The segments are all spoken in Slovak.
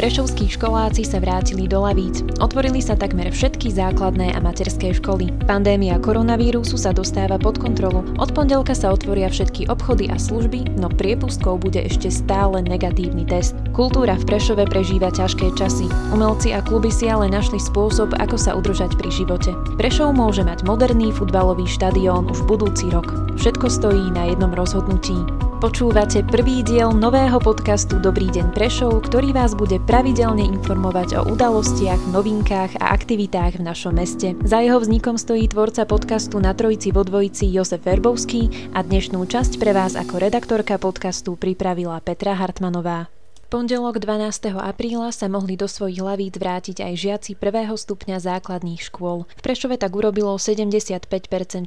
Prešovskí školáci sa vrátili do Lavíc. Otvorili sa takmer všetky základné a materské školy. Pandémia koronavírusu sa dostáva pod kontrolu. Od pondelka sa otvoria všetky obchody a služby, no priepustkou bude ešte stále negatívny test. Kultúra v Prešove prežíva ťažké časy. Umelci a kluby si ale našli spôsob, ako sa udržať pri živote. Prešov môže mať moderný futbalový štadión už budúci rok. Všetko stojí na jednom rozhodnutí. Počúvate prvý diel nového podcastu Dobrý deň Prešov, ktorý vás bude pravidelne informovať o udalostiach, novinkách a aktivitách v našom meste. Za jeho vznikom stojí tvorca podcastu na Trojici vo dvojici Jozef Verbovský a dnešnú časť pre vás ako redaktorka podcastu pripravila Petra Hartmanová pondelok 12. apríla sa mohli do svojich lavíc vrátiť aj žiaci prvého stupňa základných škôl. V Prešove tak urobilo 75%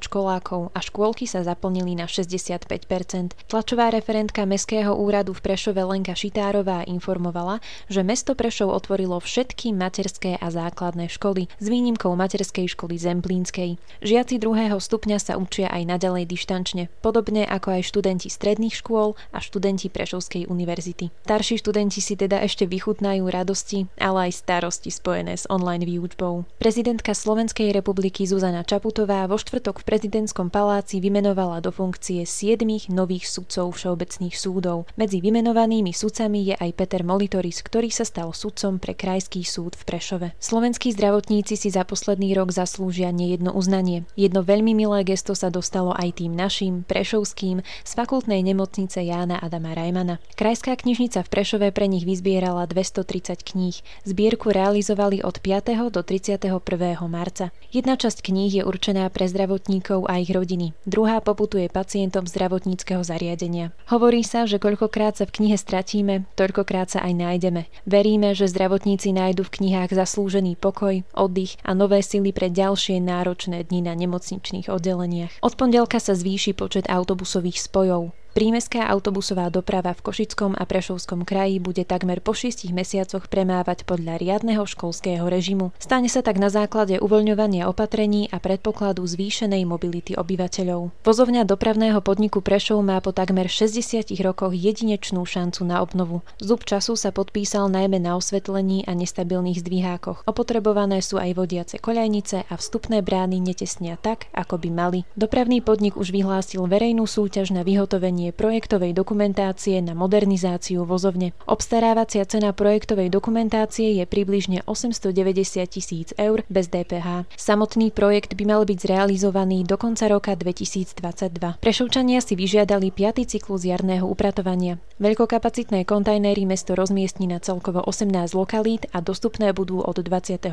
školákov a škôlky sa zaplnili na 65%. Tlačová referentka Mestského úradu v Prešove Lenka Šitárová informovala, že mesto Prešov otvorilo všetky materské a základné školy s výnimkou materskej školy Zemplínskej. Žiaci druhého stupňa sa učia aj naďalej dištančne, podobne ako aj študenti stredných škôl a študenti Prešovskej univerzity. Starší študenti si teda ešte vychutnajú radosti, ale aj starosti spojené s online výučbou. Prezidentka Slovenskej republiky Zuzana Čaputová vo štvrtok v prezidentskom paláci vymenovala do funkcie siedmých nových sudcov všeobecných súdov. Medzi vymenovanými sudcami je aj Peter Molitoris, ktorý sa stal sudcom pre Krajský súd v Prešove. Slovenskí zdravotníci si za posledný rok zaslúžia nejedno uznanie. Jedno veľmi milé gesto sa dostalo aj tým našim, prešovským, z fakultnej nemocnice Jána Adama Rajmana. Krajská knižnica v Prešove Prešove pre nich vyzbierala 230 kníh. Zbierku realizovali od 5. do 31. marca. Jedna časť kníh je určená pre zdravotníkov a ich rodiny. Druhá poputuje pacientom zdravotníckého zariadenia. Hovorí sa, že koľkokrát sa v knihe stratíme, toľkokrát sa aj nájdeme. Veríme, že zdravotníci nájdu v knihách zaslúžený pokoj, oddych a nové sily pre ďalšie náročné dni na nemocničných oddeleniach. Od pondelka sa zvýši počet autobusových spojov. Prímeská autobusová doprava v Košickom a Prešovskom kraji bude takmer po šiestich mesiacoch premávať podľa riadneho školského režimu. Stane sa tak na základe uvoľňovania opatrení a predpokladu zvýšenej mobility obyvateľov. Vozovňa dopravného podniku Prešov má po takmer 60 rokoch jedinečnú šancu na obnovu. Zub času sa podpísal najmä na osvetlení a nestabilných zdvihákoch. Opotrebované sú aj vodiace koľajnice a vstupné brány netesnia tak, ako by mali. Dopravný podnik už vyhlásil verejnú súťaž na vyhotovenie vypracovanie projektovej dokumentácie na modernizáciu vozovne. Obstarávacia cena projektovej dokumentácie je približne 890 tisíc eur bez DPH. Samotný projekt by mal byť zrealizovaný do konca roka 2022. Prešovčania si vyžiadali 5. cyklus jarného upratovania. Veľkokapacitné kontajnery mesto rozmiestni na celkovo 18 lokalít a dostupné budú od 22.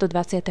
do 27.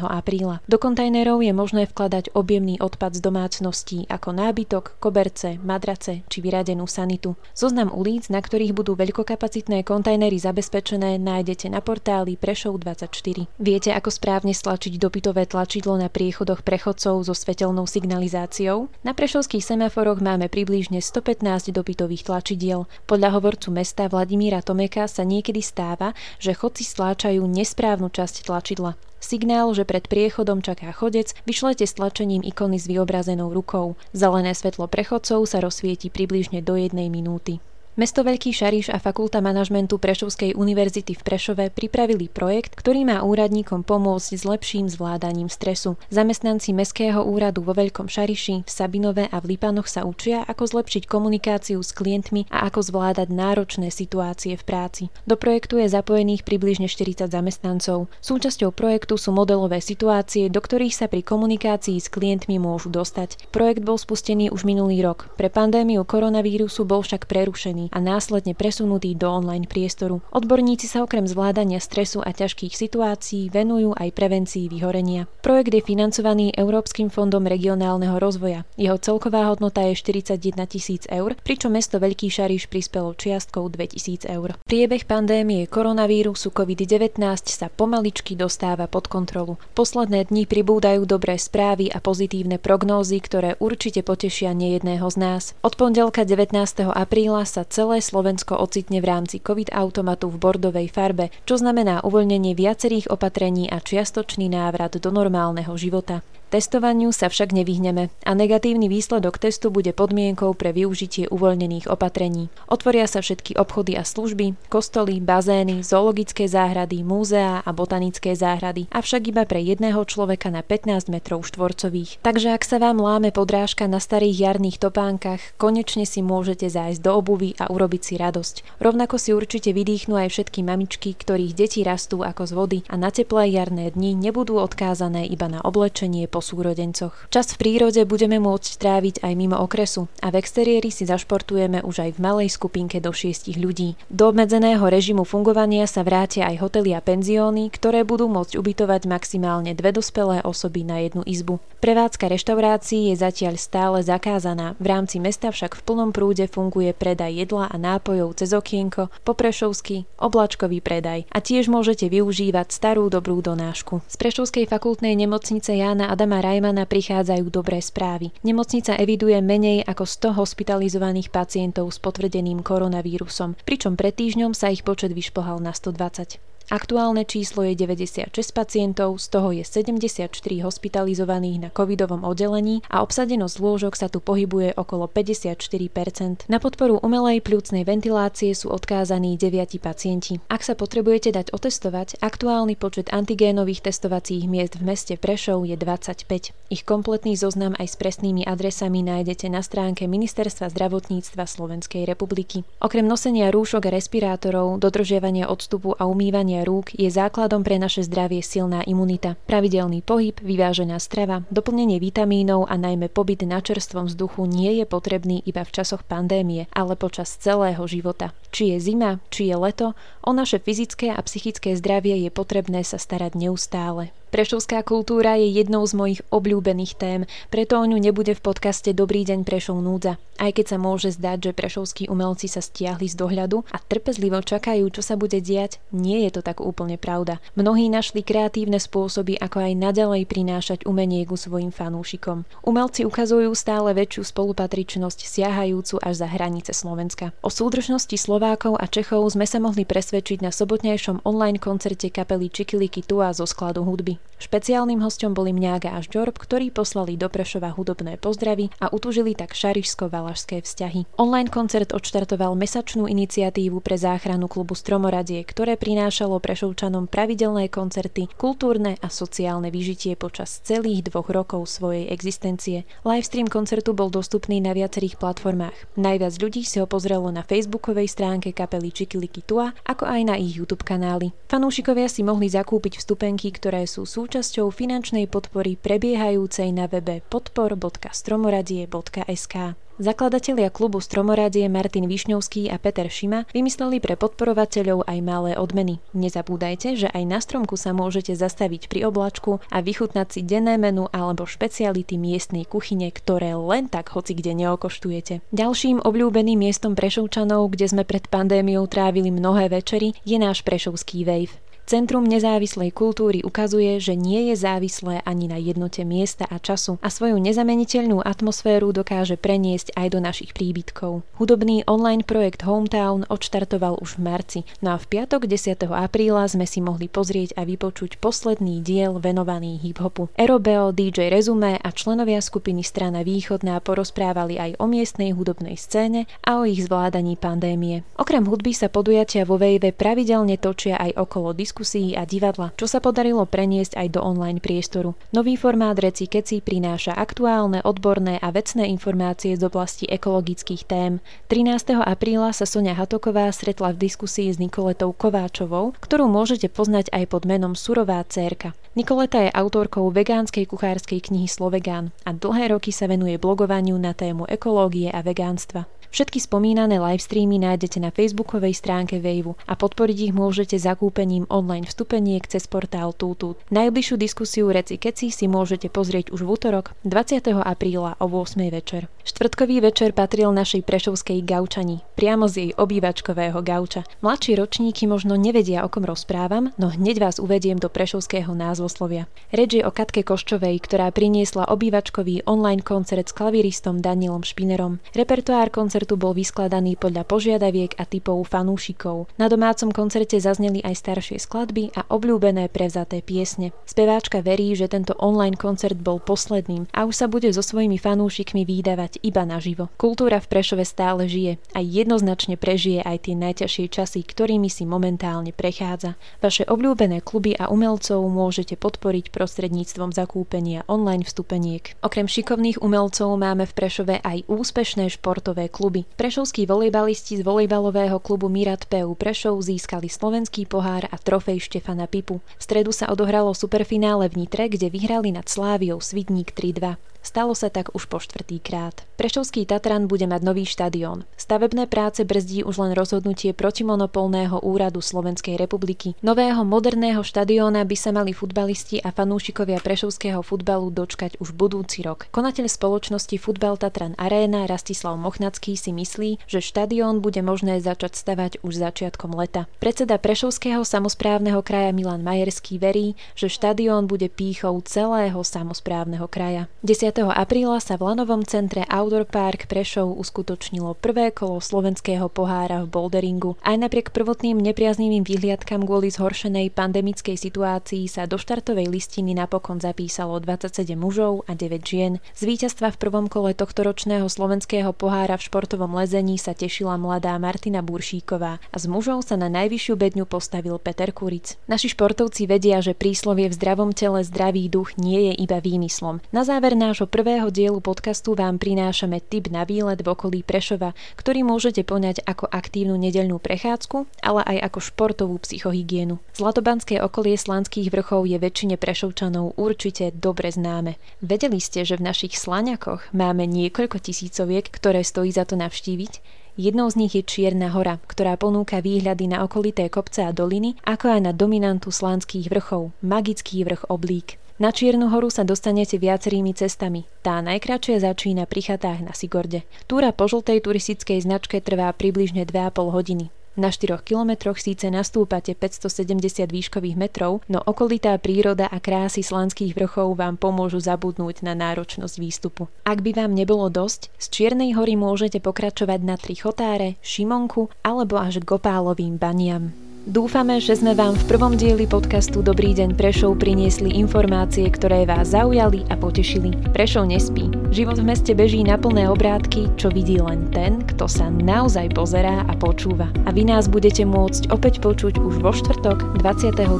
apríla. Do kontajnerov je možné vkladať objemný odpad z domácností ako nábytok, koberce, madrace či vyradenú sanitu. Zoznam ulic, na ktorých budú veľkokapacitné kontajnery zabezpečené, nájdete na portáli Prešov24. Viete, ako správne stlačiť dopytové tlačidlo na priechodoch prechodcov so svetelnou signalizáciou? Na prešovských semaforoch máme približne 115 dopytových tlačidiel. Podľa hovorcu mesta Vladimíra Tomeka sa niekedy stáva, že chodci stláčajú nesprávnu časť tlačidla. Signál, že pred priechodom čaká chodec, vyšlete stlačením ikony s vyobrazenou rukou. Zelené svetlo prechodcov sa rozsvieti približne do jednej minúty. Mesto Veľký Šariš a Fakulta manažmentu Prešovskej univerzity v Prešove pripravili projekt, ktorý má úradníkom pomôcť s lepším zvládaním stresu. Zamestnanci Mestského úradu vo Veľkom Šariši, v Sabinove a v Lipanoch sa učia, ako zlepšiť komunikáciu s klientmi a ako zvládať náročné situácie v práci. Do projektu je zapojených približne 40 zamestnancov. Súčasťou projektu sú modelové situácie, do ktorých sa pri komunikácii s klientmi môžu dostať. Projekt bol spustený už minulý rok. Pre pandémiu koronavírusu bol však prerušený a následne presunutý do online priestoru. Odborníci sa okrem zvládania stresu a ťažkých situácií venujú aj prevencii vyhorenia. Projekt je financovaný Európskym fondom regionálneho rozvoja. Jeho celková hodnota je 41 tisíc eur, pričom mesto Veľký Šariš prispelo čiastkou 2000 eur. Priebeh pandémie koronavírusu COVID-19 sa pomaličky dostáva pod kontrolu. Posledné dni pribúdajú dobré správy a pozitívne prognózy, ktoré určite potešia nejedného z nás. Od pondelka 19. apríla sa celé Slovensko ocitne v rámci COVID automatu v bordovej farbe, čo znamená uvoľnenie viacerých opatrení a čiastočný návrat do normálneho života. Testovaniu sa však nevyhneme a negatívny výsledok testu bude podmienkou pre využitie uvoľnených opatrení. Otvoria sa všetky obchody a služby, kostoly, bazény, zoologické záhrady, múzeá a botanické záhrady, avšak iba pre jedného človeka na 15 metrov štvorcových. Takže ak sa vám láme podrážka na starých jarných topánkach, konečne si môžete zájsť do obuvy a urobiť si radosť. Rovnako si určite vydýchnú aj všetky mamičky, ktorých deti rastú ako z vody a na teplé jarné dni nebudú odkázané iba na oblečenie po súrodencoch. Čas v prírode budeme môcť tráviť aj mimo okresu a v exteriéri si zašportujeme už aj v malej skupinke do šiestich ľudí. Do obmedzeného režimu fungovania sa vrátia aj hotely a penzióny, ktoré budú môcť ubytovať maximálne dve dospelé osoby na jednu izbu. Prevádzka reštaurácií je zatiaľ stále zakázaná, v rámci mesta však v plnom prúde funguje predaj jedla a nápojov cez okienko, poprešovský, oblačkový predaj a tiež môžete využívať starú dobrú donášku. Z Prešovskej fakultnej nemocnice Jána Adam Adama Rajmana prichádzajú dobré správy. Nemocnica eviduje menej ako 100 hospitalizovaných pacientov s potvrdeným koronavírusom, pričom pred týždňom sa ich počet vyšplhal na 120. Aktuálne číslo je 96 pacientov, z toho je 74 hospitalizovaných na covidovom oddelení a obsadenosť lôžok sa tu pohybuje okolo 54%. Na podporu umelej pľúcnej ventilácie sú odkázaní 9 pacienti. Ak sa potrebujete dať otestovať, aktuálny počet antigénových testovacích miest v meste Prešov je 25. Ich kompletný zoznam aj s presnými adresami nájdete na stránke Ministerstva zdravotníctva Slovenskej republiky. Okrem nosenia rúšok a respirátorov, dodržiavania odstupu a umývania umývania rúk je základom pre naše zdravie silná imunita. Pravidelný pohyb, vyvážená strava, doplnenie vitamínov a najmä pobyt na čerstvom vzduchu nie je potrebný iba v časoch pandémie, ale počas celého života. Či je zima, či je leto, o naše fyzické a psychické zdravie je potrebné sa starať neustále. Prešovská kultúra je jednou z mojich obľúbených tém, preto o ňu nebude v podcaste Dobrý deň Prešov núdza. Aj keď sa môže zdať, že prešovskí umelci sa stiahli z dohľadu a trpezlivo čakajú, čo sa bude diať, nie je to tak úplne pravda. Mnohí našli kreatívne spôsoby, ako aj naďalej prinášať umenie ku svojim fanúšikom. Umelci ukazujú stále väčšiu spolupatričnosť siahajúcu až za hranice Slovenska. O súdržnosti Slovákov a Čechov sme sa mohli presvedčiť na sobotnejšom online koncerte kapely Čikiliky Tua zo skladu hudby. Špeciálnym hostom boli Mňága a Žďorb, ktorí poslali do Prešova hudobné pozdravy a utužili tak šarišsko-valašské vzťahy. Online koncert odštartoval mesačnú iniciatívu pre záchranu klubu Stromoradie, ktoré prinášalo Prešovčanom pravidelné koncerty, kultúrne a sociálne vyžitie počas celých dvoch rokov svojej existencie. Livestream koncertu bol dostupný na viacerých platformách. Najviac ľudí si ho pozrelo na facebookovej stránke kapely Čikiliky Tua, ako aj na ich YouTube kanály. Fanúšikovia si mohli zakúpiť vstupenky, ktoré sú sú súčasťou finančnej podpory prebiehajúcej na webe podpor.stromoradie.sk. Zakladatelia klubu Stromoradie Martin Višňovský a Peter Šima vymysleli pre podporovateľov aj malé odmeny. Nezabúdajte, že aj na stromku sa môžete zastaviť pri oblačku a vychutnať si denné menu alebo špeciality miestnej kuchyne, ktoré len tak hoci kde neokoštujete. Ďalším obľúbeným miestom Prešovčanov, kde sme pred pandémiou trávili mnohé večery, je náš Prešovský Wave. Centrum nezávislej kultúry ukazuje, že nie je závislé ani na jednote miesta a času a svoju nezameniteľnú atmosféru dokáže preniesť aj do našich príbytkov. Hudobný online projekt Hometown odštartoval už v marci, no a v piatok 10. apríla sme si mohli pozrieť a vypočuť posledný diel venovaný hip-hopu. Erobeo, DJ Rezume a členovia skupiny Strana Východná porozprávali aj o miestnej hudobnej scéne a o ich zvládaní pandémie. Okrem hudby sa podujatia vo Vejve pravidelne točia aj okolo disku diskusí a divadla, čo sa podarilo preniesť aj do online priestoru. Nový formát Reci Keci prináša aktuálne, odborné a vecné informácie z oblasti ekologických tém. 13. apríla sa Sonia Hatoková stretla v diskusii s Nikoletou Kováčovou, ktorú môžete poznať aj pod menom Surová cérka. Nikoleta je autorkou vegánskej kuchárskej knihy Slovegán a dlhé roky sa venuje blogovaniu na tému ekológie a vegánstva. Všetky spomínané livestreamy nájdete na facebookovej stránke Vejvu a podporiť ich môžete zakúpením online vstupeniek cez portál Tutut. Najbližšiu diskusiu Reci Keci si môžete pozrieť už v útorok 20. apríla o 8. večer. Štvrtkový večer patril našej prešovskej gaučani, priamo z jej obývačkového gauča. Mladší ročníky možno nevedia, o kom rozprávam, no hneď vás uvediem do prešovského názvoslovia. Reč je o Katke Koščovej, ktorá priniesla obývačkový online koncert s klaviristom Danielom Špinerom. Repertoár koncert koncertu bol vyskladaný podľa požiadaviek a typov fanúšikov. Na domácom koncerte zazneli aj staršie skladby a obľúbené prevzaté piesne. Speváčka verí, že tento online koncert bol posledným a už sa bude so svojimi fanúšikmi výdavať iba naživo. Kultúra v Prešove stále žije a jednoznačne prežije aj tie najťažšie časy, ktorými si momentálne prechádza. Vaše obľúbené kluby a umelcov môžete podporiť prostredníctvom zakúpenia online vstupeniek. Okrem šikovných umelcov máme v Prešove aj úspešné športové kluby. Prešovskí volejbalisti z volejbalového klubu Mirat PU Prešov získali slovenský pohár a trofej Štefana Pipu. V stredu sa odohralo superfinále v Nitre, kde vyhrali nad Sláviou Svidník 3-2. Stalo sa tak už po štvrtý krát. Prešovský Tatran bude mať nový štadión. Stavebné práce brzdí už len rozhodnutie protimonopolného úradu Slovenskej republiky. Nového moderného štadióna by sa mali futbalisti a fanúšikovia prešovského futbalu dočkať už budúci rok. Konateľ spoločnosti Futbal Tatran Arena Rastislav Mochnacký si myslí, že štadión bude možné začať stavať už začiatkom leta. Predseda Prešovského samozprávneho kraja Milan Majerský verí, že štadión bude pýchou celého samozprávneho kraja. 10 apríla sa v Lanovom centre Outdoor Park Prešov uskutočnilo prvé kolo slovenského pohára v boulderingu. Aj napriek prvotným nepriaznivým výhliadkam kvôli zhoršenej pandemickej situácii sa do štartovej listiny napokon zapísalo 27 mužov a 9 žien. Z víťazstva v prvom kole tohto ročného slovenského pohára v športovom lezení sa tešila mladá Martina Buršíková a z mužov sa na najvyššiu bedňu postavil Peter Kuric. Naši športovci vedia, že príslovie v zdravom tele zdravý duch nie je iba výmyslom. Na záver nášho prvého dielu podcastu vám prinášame tip na výlet v okolí Prešova, ktorý môžete poňať ako aktívnu nedeľnú prechádzku, ale aj ako športovú psychohygienu. Zlatobanské okolie Slanských vrchov je väčšine Prešovčanov určite dobre známe. Vedeli ste, že v našich Slaňakoch máme niekoľko tisícoviek, ktoré stojí za to navštíviť? Jednou z nich je Čierna hora, ktorá ponúka výhľady na okolité kopce a doliny, ako aj na dominantu slánskych vrchov, magický vrch Oblík. Na Čiernu horu sa dostanete viacerými cestami. Tá najkračšia začína pri chatách na Sigorde. Túra po žltej turistickej značke trvá približne 2,5 hodiny. Na 4 kilometroch síce nastúpate 570 výškových metrov, no okolitá príroda a krásy slanských vrchov vám pomôžu zabudnúť na náročnosť výstupu. Ak by vám nebolo dosť, z Čiernej hory môžete pokračovať na Tri Chotáre, Šimonku alebo až k Opálovým baniam. Dúfame, že sme vám v prvom dieli podcastu Dobrý deň Prešov priniesli informácie, ktoré vás zaujali a potešili. Prešov nespí. Život v meste beží na plné obrátky, čo vidí len ten, kto sa naozaj pozerá a počúva. A vy nás budete môcť opäť počuť už vo štvrtok 22.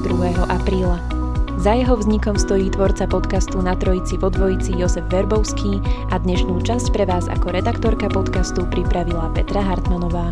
apríla. Za jeho vznikom stojí tvorca podcastu na Trojici vo dvojici Jozef Verbovský a dnešnú časť pre vás ako redaktorka podcastu pripravila Petra Hartmanová.